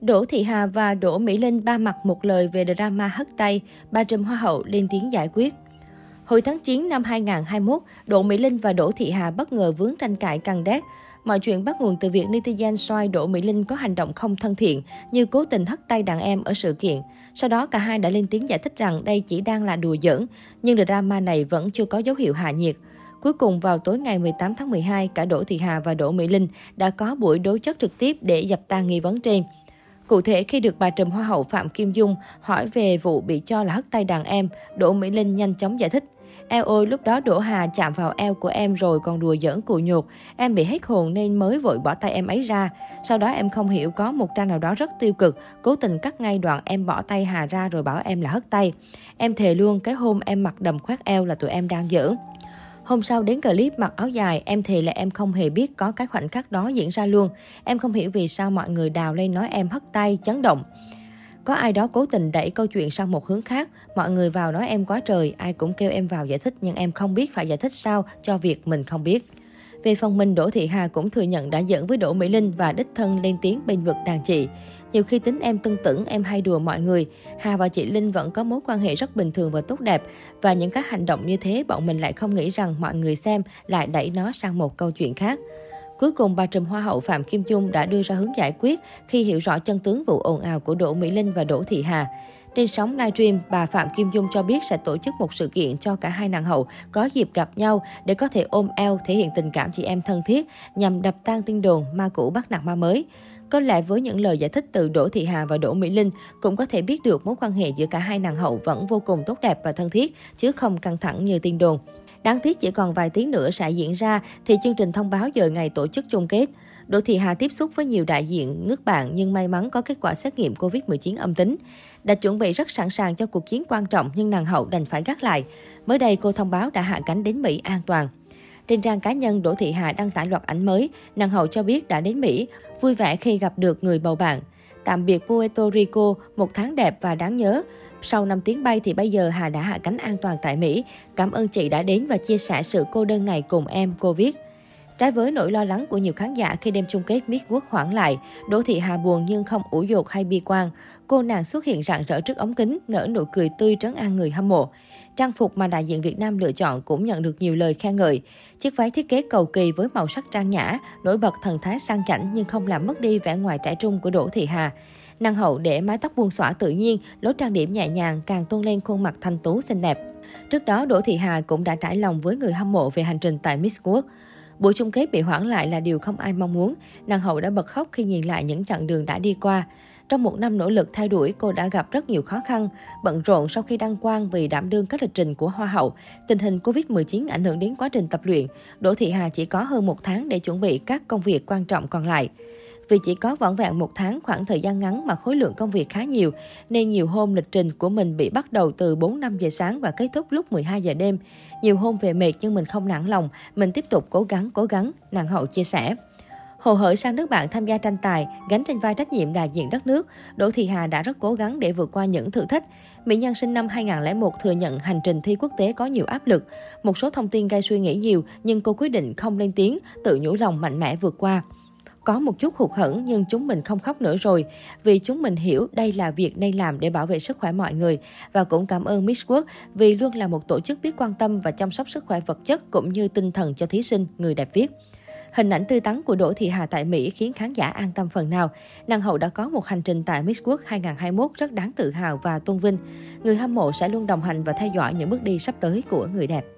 Đỗ Thị Hà và Đỗ Mỹ Linh ba mặt một lời về drama hất tay, ba trùm hoa hậu lên tiếng giải quyết. Hồi tháng 9 năm 2021, Đỗ Mỹ Linh và Đỗ Thị Hà bất ngờ vướng tranh cãi căng đét. Mọi chuyện bắt nguồn từ việc netizen soi Đỗ Mỹ Linh có hành động không thân thiện như cố tình hất tay đàn em ở sự kiện. Sau đó cả hai đã lên tiếng giải thích rằng đây chỉ đang là đùa giỡn, nhưng drama này vẫn chưa có dấu hiệu hạ nhiệt. Cuối cùng vào tối ngày 18 tháng 12, cả Đỗ Thị Hà và Đỗ Mỹ Linh đã có buổi đối chất trực tiếp để dập tan nghi vấn trên. Cụ thể, khi được bà trùm hoa hậu Phạm Kim Dung hỏi về vụ bị cho là hất tay đàn em, Đỗ Mỹ Linh nhanh chóng giải thích. Eo ôi, lúc đó Đỗ Hà chạm vào eo của em rồi còn đùa giỡn cụ nhột Em bị hết hồn nên mới vội bỏ tay em ấy ra. Sau đó em không hiểu có một trang nào đó rất tiêu cực, cố tình cắt ngay đoạn em bỏ tay Hà ra rồi bảo em là hất tay. Em thề luôn cái hôm em mặc đầm khoác eo là tụi em đang giỡn. Hôm sau đến clip mặc áo dài, em thề là em không hề biết có cái khoảnh khắc đó diễn ra luôn. Em không hiểu vì sao mọi người đào lên nói em hất tay, chấn động. Có ai đó cố tình đẩy câu chuyện sang một hướng khác, mọi người vào nói em quá trời, ai cũng kêu em vào giải thích nhưng em không biết phải giải thích sao cho việc mình không biết. Về phần mình, Đỗ Thị Hà cũng thừa nhận đã dẫn với Đỗ Mỹ Linh và đích thân lên tiếng bên vực đàn chị. Nhiều khi tính em tưng tửng, em hay đùa mọi người. Hà và chị Linh vẫn có mối quan hệ rất bình thường và tốt đẹp. Và những các hành động như thế, bọn mình lại không nghĩ rằng mọi người xem lại đẩy nó sang một câu chuyện khác. Cuối cùng, bà trùm hoa hậu Phạm Kim Chung đã đưa ra hướng giải quyết khi hiểu rõ chân tướng vụ ồn ào của Đỗ Mỹ Linh và Đỗ Thị Hà. Trên sóng livestream, bà Phạm Kim Dung cho biết sẽ tổ chức một sự kiện cho cả hai nàng hậu có dịp gặp nhau để có thể ôm eo thể hiện tình cảm chị em thân thiết nhằm đập tan tin đồn ma cũ bắt nạt ma mới. Có lẽ với những lời giải thích từ Đỗ Thị Hà và Đỗ Mỹ Linh cũng có thể biết được mối quan hệ giữa cả hai nàng hậu vẫn vô cùng tốt đẹp và thân thiết, chứ không căng thẳng như tin đồn. Đáng tiếc chỉ còn vài tiếng nữa sẽ diễn ra thì chương trình thông báo giờ ngày tổ chức chung kết. Đỗ Thị Hà tiếp xúc với nhiều đại diện nước bạn nhưng may mắn có kết quả xét nghiệm COVID-19 âm tính. Đã chuẩn bị rất sẵn sàng cho cuộc chiến quan trọng nhưng nàng hậu đành phải gác lại. Mới đây cô thông báo đã hạ cánh đến Mỹ an toàn. Trên trang cá nhân, Đỗ Thị Hà đăng tải loạt ảnh mới. Nàng hậu cho biết đã đến Mỹ, vui vẻ khi gặp được người bầu bạn. Tạm biệt Puerto Rico, một tháng đẹp và đáng nhớ. Sau 5 tiếng bay thì bây giờ Hà đã hạ cánh an toàn tại Mỹ. Cảm ơn chị đã đến và chia sẻ sự cô đơn này cùng em, cô viết. Trái với nỗi lo lắng của nhiều khán giả khi đêm chung kết Miss Quốc hoãn lại, Đỗ Thị Hà buồn nhưng không ủ dột hay bi quan. Cô nàng xuất hiện rạng rỡ trước ống kính, nở nụ cười tươi trấn an người hâm mộ. Trang phục mà đại diện Việt Nam lựa chọn cũng nhận được nhiều lời khen ngợi. Chiếc váy thiết kế cầu kỳ với màu sắc trang nhã, nổi bật thần thái sang chảnh nhưng không làm mất đi vẻ ngoài trẻ trung của Đỗ Thị Hà. Năng hậu để mái tóc buông xõa tự nhiên, lối trang điểm nhẹ nhàng càng tôn lên khuôn mặt thanh tú xinh đẹp. Trước đó, Đỗ Thị Hà cũng đã trải lòng với người hâm mộ về hành trình tại Miss World. Buổi chung kết bị hoãn lại là điều không ai mong muốn. Nàng hậu đã bật khóc khi nhìn lại những chặng đường đã đi qua. Trong một năm nỗ lực theo đuổi, cô đã gặp rất nhiều khó khăn, bận rộn sau khi đăng quang vì đảm đương các lịch trình của Hoa hậu. Tình hình Covid-19 ảnh hưởng đến quá trình tập luyện. Đỗ Thị Hà chỉ có hơn một tháng để chuẩn bị các công việc quan trọng còn lại. Vì chỉ có vỏn vẹn một tháng khoảng thời gian ngắn mà khối lượng công việc khá nhiều, nên nhiều hôm lịch trình của mình bị bắt đầu từ 4-5 giờ sáng và kết thúc lúc 12 giờ đêm. Nhiều hôm về mệt nhưng mình không nản lòng, mình tiếp tục cố gắng, cố gắng, nàng hậu chia sẻ. Hồ hởi sang nước bạn tham gia tranh tài, gánh trên vai trách nhiệm đại diện đất nước, Đỗ Thị Hà đã rất cố gắng để vượt qua những thử thách. Mỹ nhân sinh năm 2001 thừa nhận hành trình thi quốc tế có nhiều áp lực. Một số thông tin gây suy nghĩ nhiều, nhưng cô quyết định không lên tiếng, tự nhủ lòng mạnh mẽ vượt qua có một chút hụt hẫng nhưng chúng mình không khóc nữa rồi vì chúng mình hiểu đây là việc nên làm để bảo vệ sức khỏe mọi người và cũng cảm ơn Miss World vì luôn là một tổ chức biết quan tâm và chăm sóc sức khỏe vật chất cũng như tinh thần cho thí sinh, người đẹp viết. Hình ảnh tươi tắn của Đỗ Thị Hà tại Mỹ khiến khán giả an tâm phần nào. Nàng hậu đã có một hành trình tại Miss World 2021 rất đáng tự hào và tôn vinh. Người hâm mộ sẽ luôn đồng hành và theo dõi những bước đi sắp tới của người đẹp.